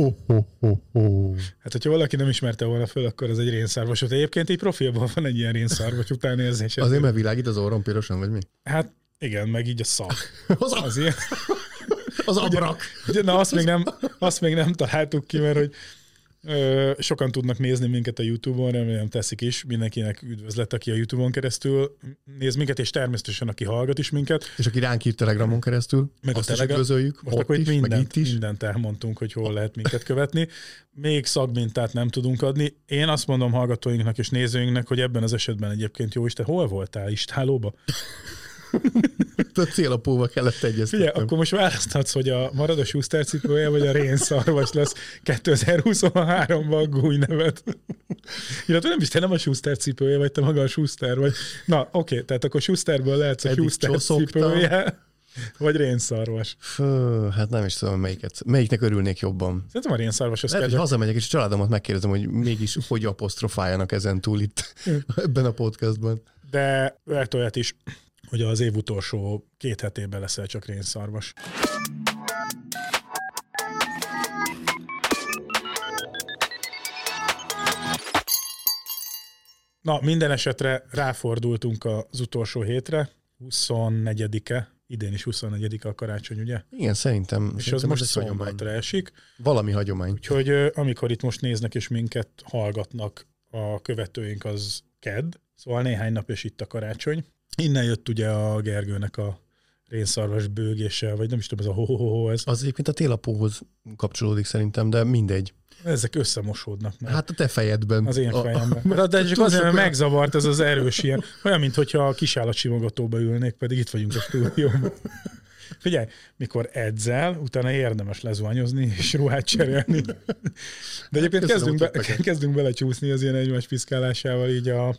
Ho, ho, ho, ho. Hát, hogyha valaki nem ismerte volna föl, akkor ez egy rénszarvas. De egyébként egy profilban van egy ilyen rénszarvas utánérzés. Azért, mert világít az orrom pirosan, vagy mi? Hát igen, meg így a szak. Az, Az ilyen. az abrak. Ugye, na, azt még, nem, azt még nem találtuk ki, mert hogy ö, sokan tudnak nézni minket a YouTube-on, remélem teszik is. Mindenkinek üdvözlet, aki a YouTube-on keresztül néz minket, és természetesen aki hallgat is minket. És aki ránk ír Telegramon keresztül, Meg a azt is Telegram- üdvözöljük, Most ott akkor is, meg mindent, itt is. mindent elmondtunk, hogy hol lehet minket követni. Még szagmintát nem tudunk adni. Én azt mondom hallgatóinknak és nézőinknek, hogy ebben az esetben egyébként jó Isten, hol voltál? Istálóba? A célapóval kellett Figyelj, egyeztetnem. akkor most választhatsz, hogy a marad a Schuster cipője, vagy a rénszarvas lesz 2023-ban a gúj neved. Illetve nem is, te nem a Schuster cipője, vagy te maga a Schuster vagy. Na, oké, tehát akkor Schusterből lehetsz a Eddig Schuster csoszogtam. cipője, vagy rénszarvas. Fő, hát nem is tudom, melyiket. Melyiknek örülnék jobban. Szerintem a rénszarvas az Lehet, hogy hazamegyek, és a családomat megkérdezem, hogy mégis hogy apostrofáljanak ezen túl itt ebben a podcastban. de lehet olyat is, hogy az év utolsó két hetében leszel csak rénszarvas. Na, minden esetre ráfordultunk az utolsó hétre, 24-e, idén is 24-e a karácsony, ugye? Igen, szerintem. És az szerintem most ez hagyomány. szombatra esik. Valami hagyomány. Úgyhogy amikor itt most néznek és minket hallgatnak a követőink, az kedd, szóval néhány nap és itt a karácsony. Innen jött ugye a Gergőnek a rénszarvas bőgése, vagy nem is tudom, ez a ho-ho-ho, ez. Az egyébként a télapóhoz kapcsolódik szerintem, de mindegy. Ezek összemosódnak már. Hát a te fejedben. Az én A- a- fejemben. De, csak azért, mert megzavart ez az erős ilyen. Olyan, mintha a kisállatsimogatóba ülnék, pedig itt vagyunk a stúdióban. Figyelj, mikor edzel, utána érdemes lezuhanyozni és ruhát cserélni. De egyébként Köszönöm kezdünk, a be, kezdünk belecsúszni az ilyen egymás piszkálásával, így a,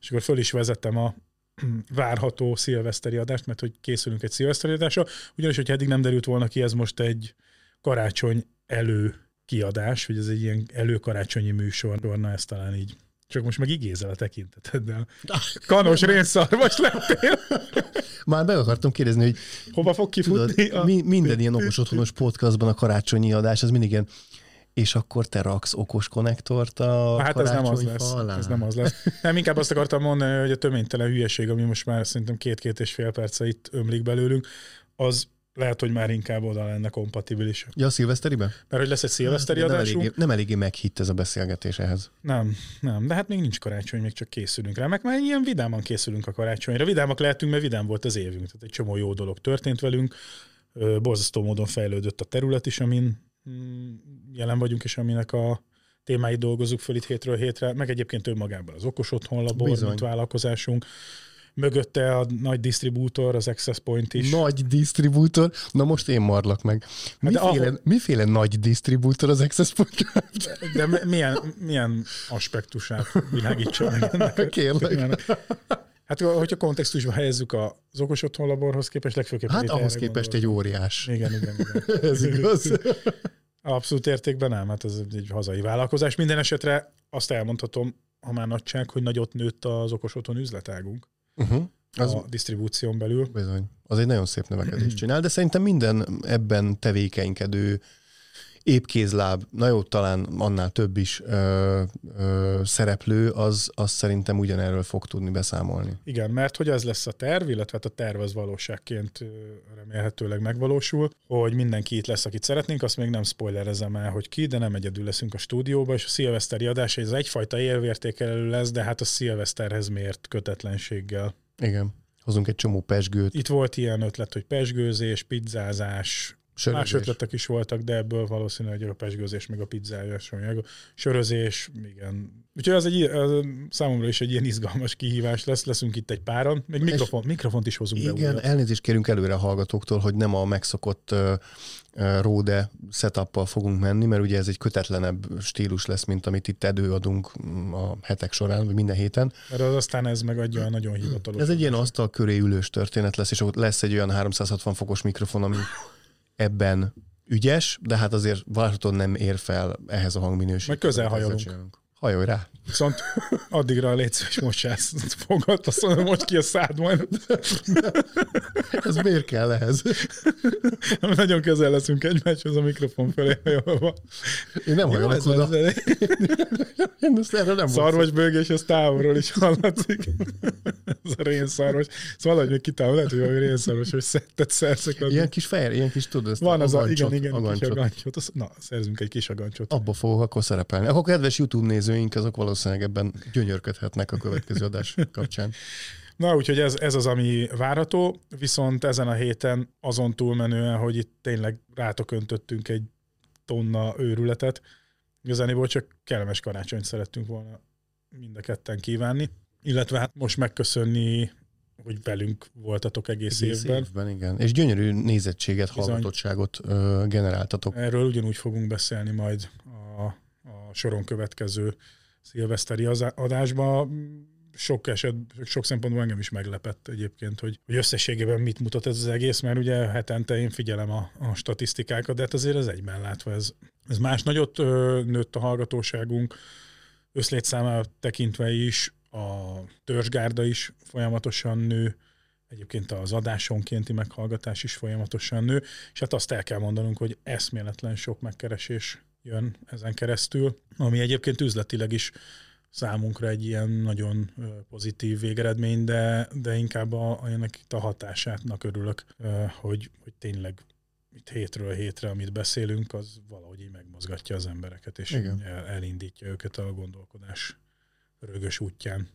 és akkor föl is vezettem a várható szilveszteri adást, mert hogy készülünk egy szilveszteri adásra, ugyanis, hogy eddig nem derült volna ki, ez most egy karácsony elő kiadás, hogy ez egy ilyen előkarácsonyi műsor, na ez talán így. Csak most meg igézel a tekinteteddel. Kanos rénszarvas lettél. Már be akartam kérdezni, hogy Hova fog tudod, kifutni? a... mi, minden ilyen okos otthonos podcastban a karácsonyi adás, az mindig ilyen, és akkor te raksz okos konnektort a Hát ez nem az lesz. alá? Ez nem az lesz. Nem, inkább azt akartam mondani, hogy a töménytelen hülyeség, ami most már szerintem két-két és fél perce itt ömlik belőlünk, az lehet, hogy már inkább oda lenne kompatibilis. Ja, a szilveszteriben? Mert hogy lesz egy szilveszteri nem, adásunk, eléggé, nem eléggé meghitt ez a beszélgetés ehhez. Nem, nem, de hát még nincs karácsony, még csak készülünk rá, meg már ilyen vidáman készülünk a karácsonyra. Vidámak lehetünk, mert vidám volt az évünk, tehát egy csomó jó dolog történt velünk, borzasztó módon fejlődött a terület is, amin jelen vagyunk, és aminek a témáit dolgozunk föl itt hétről hétre, meg egyébként önmagában az Okos Otthon Labor, Bizony. mint vállalkozásunk, mögötte a nagy disztribútor, az Access Point is. Nagy disztribútor. Na most én marlak meg. Hát Miféle, ahol- miféle nagy disztribútor az Access Podcast? De mi- milyen, milyen aspektusát világítsa meg ennek? Kérlek. Hát, hogyha kontextusba helyezzük az okos otthon laborhoz képest, legfőképpen Hát ahhoz képest egy gondoltam. óriás. Igen, igen, igen. Ez igaz. Abszolút értékben nem, hát ez egy hazai vállalkozás. Minden esetre azt elmondhatom, ha már nagyság, hogy nagyot nőtt az okos otthon üzletágunk Uh-huh. Az a disztribúción belül. bizony. Az egy nagyon szép növekedést csinál, de szerintem minden ebben tevékenykedő épkézláb, na jó, talán annál több is ö, ö, szereplő, az, az szerintem ugyanerről fog tudni beszámolni. Igen, mert hogy az lesz a terv, illetve hát a terv az valóságként remélhetőleg megvalósul, hogy mindenki itt lesz, akit szeretnénk, azt még nem spoilerezem el, hogy ki, de nem egyedül leszünk a stúdióba, és a szilveszteri adás ez egyfajta élvértékelő lesz, de hát a szilveszterhez mért kötetlenséggel. Igen. Hozunk egy csomó pesgőt, Itt volt ilyen ötlet, hogy pesgőzés, pizzázás, sörözés. Más ötletek is voltak, de ebből valószínűleg a pesgőzés, meg a meg a sörözés, igen. Úgyhogy az egy, az számomra is egy ilyen izgalmas kihívás lesz, leszünk itt egy páran, még mikrofon, mikrofont is hozunk be Igen, elnézést kérünk előre a hallgatóktól, hogy nem a megszokott uh, uh, Rode setup fogunk menni, mert ugye ez egy kötetlenebb stílus lesz, mint amit itt előadunk mm, a hetek során, vagy minden héten. Mert az aztán ez megadja a nagyon hivatalos. Ez egy ilyen asztal köré ülős történet lesz, és ott lesz egy olyan 360 fokos mikrofon, ami ebben ügyes, de hát azért várhatóan nem ér fel ehhez a hangminőséghez. Meg közel hajolunk. Hajolj rá. Viszont addigra légy szíves mocsász. Fogad, azt mondom, most ki a szád majd. Ez miért kell ehhez? Nagyon közel leszünk egymáshoz a mikrofon felé hajolva. Én nem hajolok ez oda. Én ezt erre nem Szarvasbőgés, az távolról is hallatszik. Ez a rénszarvas. Szóval valahogy még kitávol, lehet, hogy valami rénszarvas, hogy szettet szerzek. addig. Ilyen kis fehér, ilyen kis tudod, Van az a, agancsot, igen, igen, agancsot. kis agancsot. Az, na, szerzünk egy kis agancsot. Abba fogok akkor szerepelni. Akkor kedves YouTube nézőink, azok valószínűleg ebben gyönyörködhetnek a következő adás kapcsán. Na, úgyhogy ez, ez az, ami várható, viszont ezen a héten azon túlmenően, hogy itt tényleg rátok öntöttünk egy tonna őrületet, igazániból csak kellemes karácsonyt szerettünk volna mind a ketten kívánni, illetve hát most megköszönni, hogy velünk voltatok egész, Egész évben. évben, igen. És gyönyörű nézettséget, Bizony. hallgatottságot ö, generáltatok. Erről ugyanúgy fogunk beszélni majd a, a soron következő szilveszteri adásban. Sok eset, sok szempontból engem is meglepett egyébként, hogy, hogy összességében mit mutat ez az egész, mert ugye hetente én figyelem a, a statisztikákat, de hát azért ez egyben látva, ez, ez más nagyot ö, nőtt a hallgatóságunk, összlétszámát tekintve is, a törzsgárda is folyamatosan nő, egyébként az adásonkénti meghallgatás is folyamatosan nő, és hát azt el kell mondanunk, hogy eszméletlen sok megkeresés jön ezen keresztül, ami egyébként üzletileg is számunkra egy ilyen nagyon pozitív végeredmény, de, de inkább a, a, ennek itt a hatásátnak örülök, hogy, hogy tényleg itt hétről hétre, amit beszélünk, az valahogy így megmozgatja az embereket, és el, elindítja őket a gondolkodás rögös útján.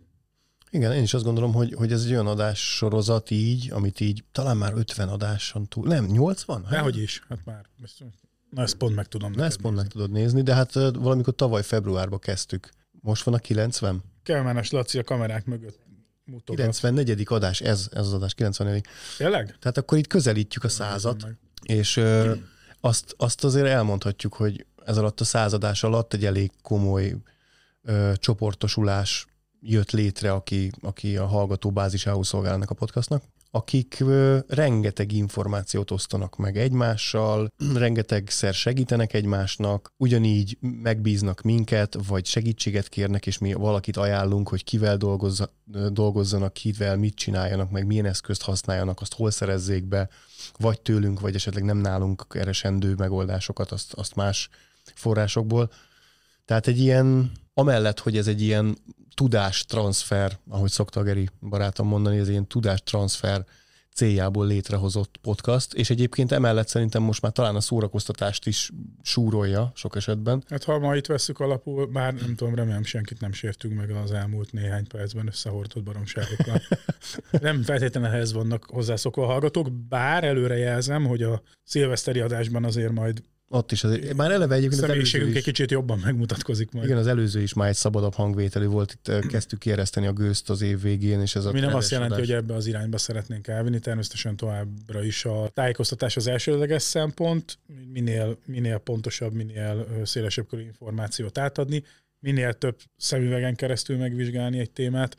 Igen, én is azt gondolom, hogy, hogy ez egy olyan adás sorozat így, amit így talán már 50 adáson túl, nem, 80? Hát, Dehogy is, hát már, na ezt pont meg tudom. Na, ezt pont meg tudod nézni, de hát valamikor tavaly februárban kezdtük. Most van a 90? Kellemes Laci a kamerák mögött mutogat. 94. adás, ez, ez az adás, 94. Tényleg? Tehát akkor itt közelítjük a százat, és ö, azt, azt azért elmondhatjuk, hogy ez alatt a századás alatt egy elég komoly ö, csoportosulás jött létre, aki, aki a hallgató bázisául szolgál ennek a podcastnak, akik ö, rengeteg információt osztanak meg egymással, rengetegszer segítenek egymásnak, ugyanígy megbíznak minket, vagy segítséget kérnek, és mi valakit ajánlunk, hogy kivel dolgozza, dolgozzanak, kivel mit csináljanak, meg milyen eszközt használjanak, azt hol szerezzék be, vagy tőlünk, vagy esetleg nem nálunk keresendő megoldásokat, azt, azt más forrásokból. Tehát egy ilyen, amellett, hogy ez egy ilyen tudástranszfer, ahogy szokta a Geri barátom mondani, ez ilyen tudástranszfer céljából létrehozott podcast, és egyébként emellett szerintem most már talán a szórakoztatást is súrolja sok esetben. Hát ha ma itt veszük alapul, bár nem tudom, remélem senkit nem sértünk meg az elmúlt néhány percben összehordott baromságokkal. nem feltétlenül ehhez vannak hozzászokva a hallgatók, bár előre jelzem, hogy a szilveszteri adásban azért majd Ott is azért, már eleve egyébként előző személyiségünk egy kicsit jobban megmutatkozik majd. igen, az előző is már egy szabadabb hangvételű volt, itt kezdtük kiereszteni a gőzt az év végén, és ez a Mi nem azt jelenti, adás. hogy ebbe az irányba szeretnénk elvinni, természetesen továbbra is a tájékoztatás az elsődleges szempont, minél, minél pontosabb, minél szélesebb körű információt átadni, minél több szemüvegen keresztül megvizsgálni egy témát,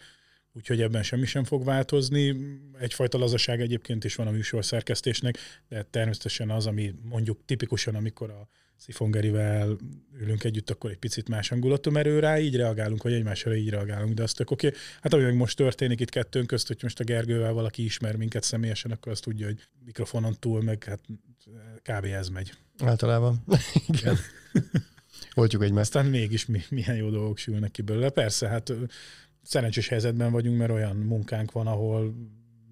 úgyhogy ebben semmi sem fog változni. Egyfajta lazaság egyébként is van a műsor szerkesztésnek, de természetesen az, ami mondjuk tipikusan, amikor a Szifongerivel ülünk együtt, akkor egy picit más hangulatú, mert ő rá így reagálunk, vagy egymásra így reagálunk, de azt tök oké. Hát ami meg most történik itt kettőnk közt, hogy most a Gergővel valaki ismer minket személyesen, akkor azt tudja, hogy mikrofonon túl, meg hát kb. ez megy. Általában. Igen. Voltjuk egymást. Aztán mégis mi, milyen jó dolgok sülnek ki belőle. Persze, hát szerencsés helyzetben vagyunk, mert olyan munkánk van, ahol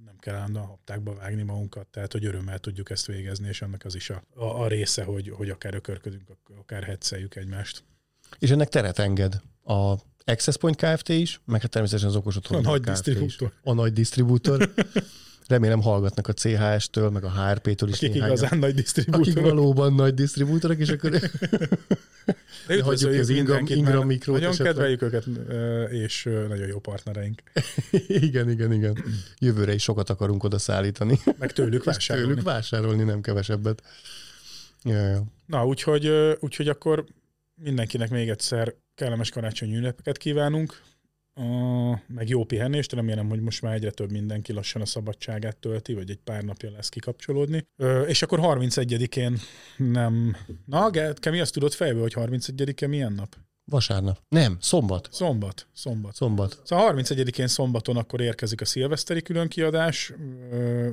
nem kell állandóan haptákba vágni magunkat, tehát hogy örömmel tudjuk ezt végezni, és annak az is a, a, a része, hogy, hogy akár ökörködünk, akár hetszeljük egymást. És ennek teret enged a Access Point Kft. is, meg hát természetesen az okos A otthon nagy Kft. is. disztribútor. A nagy disztribútor. Remélem hallgatnak a CHS-től, meg a HRP-től is Akik néhányan. igazán nagy Akik disztribútorok. valóban nagy disztribútorok, és akkor De hagyjuk az Ingram- Ingram mikrót Nagyon esetleg. kedveljük őket, és nagyon jó partnereink. igen, igen, igen. Jövőre is sokat akarunk oda szállítani. Meg tőlük És vásárolni. tőlük vásárolni, nem kevesebbet. Ja, ja. Na, úgyhogy, úgyhogy akkor mindenkinek még egyszer kellemes karácsonyi ünnepeket kívánunk, a, meg jó pihenést, remélem, hogy most már egyre több mindenki lassan a szabadságát tölti, vagy egy pár napja lesz kikapcsolódni. Ö, és akkor 31-én nem... Na, Ge- Kemi, azt tudod fejből, hogy 31-e milyen nap? Vasárnap. Nem, szombat. Szombat, szombat. Szombat. Szóval 31-én szombaton akkor érkezik a szilveszteri különkiadás, ö,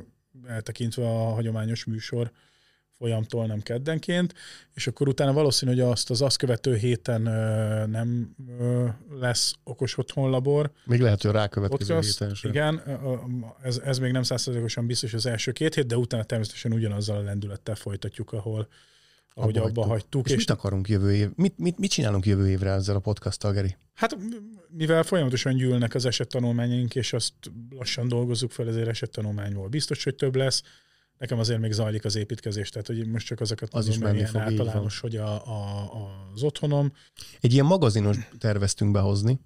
eltekintve a hagyományos műsor folyamtól, nem keddenként, és akkor utána valószínű, hogy azt az azt követő héten ö, nem ö, lesz okos otthonlabor. Még lehet, hogy a rákövetkező podcast. héten sem. Igen, ez, ez még nem százszerzalékosan biztos az első két hét, de utána természetesen ugyanazzal a lendülettel folytatjuk, ahol ahogy Abba abba hagytuk. hagytuk. És, és mit akarunk jövő év? Mit, mit, mit csinálunk jövő évre ezzel a podcasttal, Geri? Hát mivel folyamatosan gyűlnek az esettanulmányaink, és azt lassan dolgozzuk fel, ezért esettanulmányból biztos, hogy több lesz. Nekem azért még zajlik az építkezés, tehát hogy most csak azokat Az mondom, is menni fog, általános, hogy a, a, az otthonom. Egy ilyen magazinos terveztünk behozni,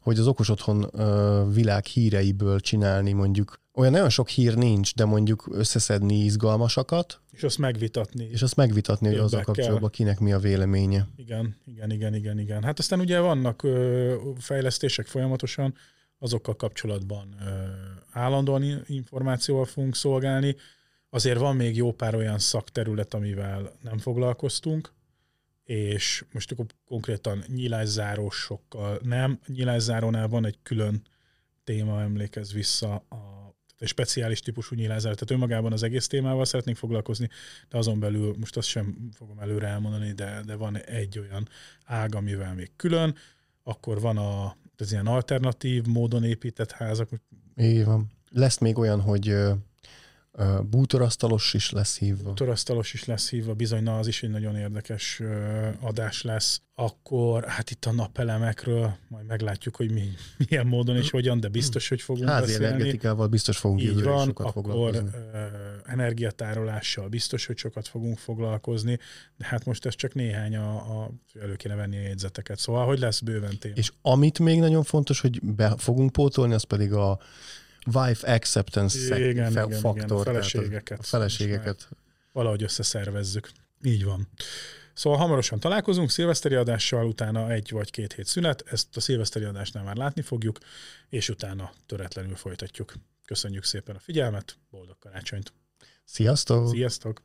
hogy az okos otthon világ híreiből csinálni mondjuk, olyan nagyon sok hír nincs, de mondjuk összeszedni izgalmasakat, És azt megvitatni. és azt megvitatni, hogy azzal kapcsolatban kinek mi a véleménye. Igen, igen, igen, igen, igen. Hát aztán ugye vannak ö, fejlesztések folyamatosan, azokkal kapcsolatban ö, állandóan információval fogunk szolgálni. Azért van még jó pár olyan szakterület, amivel nem foglalkoztunk, és most akkor konkrétan nyílászárósokkal nem. Nyílászárónál van egy külön téma, emlékez vissza a egy speciális típusú nyilázár, tehát önmagában az egész témával szeretnénk foglalkozni, de azon belül most azt sem fogom előre elmondani, de, de van egy olyan ág, amivel még külön, akkor van a, az ilyen alternatív módon épített házak, Így van. Lesz még olyan, hogy bútorasztalos is lesz hívva. torasztalos is lesz hívva, bizony, na az is egy nagyon érdekes adás lesz. Akkor hát itt a napelemekről majd meglátjuk, hogy mi, milyen módon és hogyan, de biztos, hogy fogunk Házi beszélni. energetikával biztos fogunk Így van, sokat akkor foglalkozni. energiatárolással biztos, hogy sokat fogunk foglalkozni, de hát most ez csak néhány, a, a elő kéne venni a jegyzeteket. Szóval, hogy lesz bőven téma. És amit még nagyon fontos, hogy be fogunk pótolni, az pedig a wife acceptance Igen, igen, fe- igen, faktor. a tehát feleségeket. A feleségeket. valahogy összeszervezzük. Így van. Szóval hamarosan találkozunk szilveszteri adással, utána egy vagy két hét szünet, ezt a szilveszteri adásnál már látni fogjuk, és utána töretlenül folytatjuk. Köszönjük szépen a figyelmet, boldog karácsonyt! Sziasztok! Sziasztok!